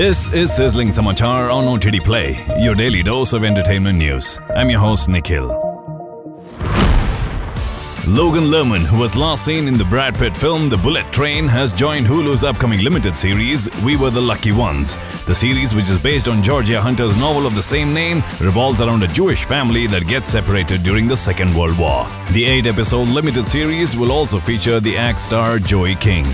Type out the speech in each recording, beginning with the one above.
This is Sizzling Samachar on OTT Play, your daily dose of entertainment news. I'm your host, Nikhil. Logan Lerman, who was last seen in the Brad Pitt film The Bullet Train, has joined Hulu's upcoming limited series, We Were the Lucky Ones. The series, which is based on Georgia Hunter's novel of the same name, revolves around a Jewish family that gets separated during the Second World War. The eight episode limited series will also feature the act star Joey King.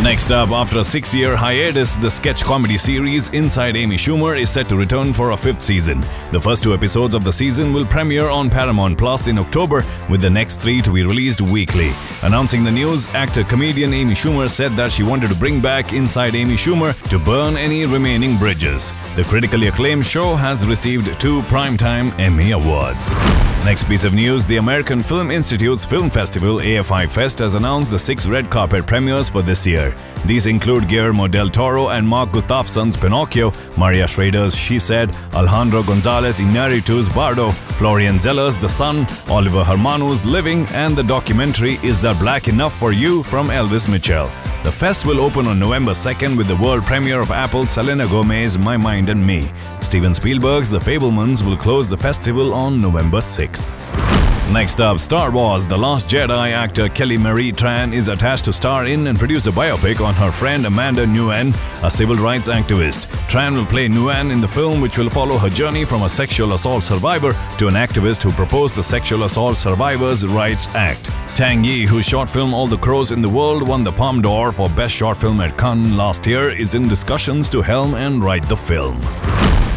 Next up, after a six year hiatus, the sketch comedy series Inside Amy Schumer is set to return for a fifth season. The first two episodes of the season will premiere on Paramount Plus in October, with the next three to be released weekly. Announcing the news, actor comedian Amy Schumer said that she wanted to bring back Inside Amy Schumer to burn any remaining bridges. The critically acclaimed show has received two Primetime Emmy Awards. Next piece of news the American Film Institute's film festival, AFI Fest, has announced the six red carpet premieres for this year. These include Guillermo del Toro and Mark Gustafson's Pinocchio, Maria Schrader's She Said, Alejandro Gonzalez Iñárritu's Bardo, Florian Zeller's The Sun, Oliver Hermanus' Living, and the documentary Is That Black Enough for You from Elvis Mitchell. The fest will open on November 2nd with the world premiere of Apple's Selena Gomez My Mind and Me. Steven Spielberg's The Fabelmans will close the festival on November 6th. Next up, Star Wars The Last Jedi actor Kelly Marie Tran is attached to star in and produce a biopic on her friend Amanda Nguyen, a civil rights activist. Tran will play Nguyen in the film, which will follow her journey from a sexual assault survivor to an activist who proposed the Sexual Assault Survivors' Rights Act. Tang Yi, whose short film All the Crows in the World won the Palme d'Or for Best Short Film at Cannes last year, is in discussions to helm and write the film.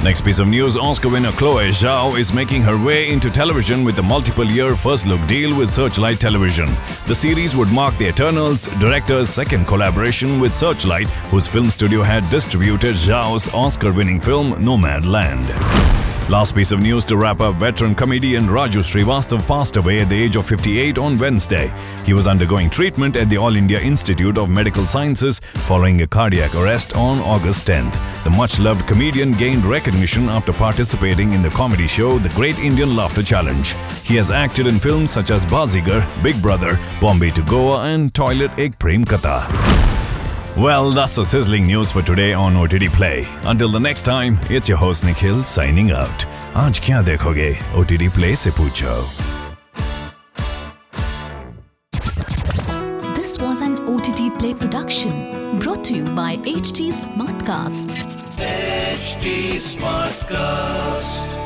Next piece of news Oscar winner Chloe Zhao is making her way into television with a multiple year first look deal with Searchlight Television. The series would mark the Eternals director's second collaboration with Searchlight, whose film studio had distributed Zhao's Oscar winning film Nomadland. Last piece of news to wrap up veteran comedian Raju Srivastav passed away at the age of 58 on Wednesday. He was undergoing treatment at the All India Institute of Medical Sciences following a cardiac arrest on August 10th. The much loved comedian gained recognition after participating in the comedy show The Great Indian Laughter Challenge. He has acted in films such as Baazigar, Big Brother, Bombay to Goa, and Toilet Ek Prem Katha. Well, that's the sizzling news for today on OTT Play. Until the next time, it's your host Nikhil signing out. आज क्या देखोगे OTT Play से पूछो. This was an OTT Play production brought to you by HT Smartcast. HT Smartcast.